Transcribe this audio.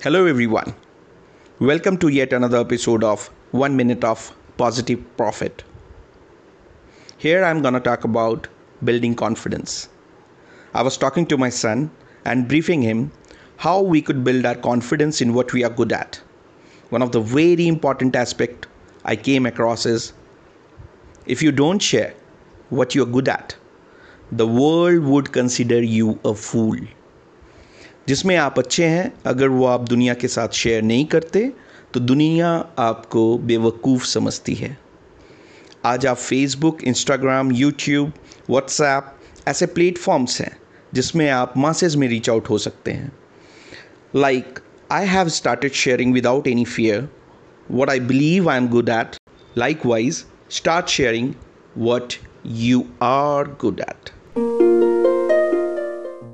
Hello, everyone. Welcome to yet another episode of One Minute of Positive Profit. Here I'm going to talk about building confidence. I was talking to my son and briefing him how we could build our confidence in what we are good at. One of the very important aspect I came across is if you don't share what you're good at, the world would consider you a fool. जिसमें आप अच्छे हैं अगर वो आप दुनिया के साथ शेयर नहीं करते तो दुनिया आपको बेवकूफ़ समझती है आज आप फेसबुक इंस्टाग्राम यूट्यूब व्हाट्सएप ऐसे प्लेटफॉर्म्स हैं जिसमें आप मासेज में रीच आउट हो सकते हैं like I have started sharing without any fear what I believe I am good at. Likewise, start sharing what you are good at.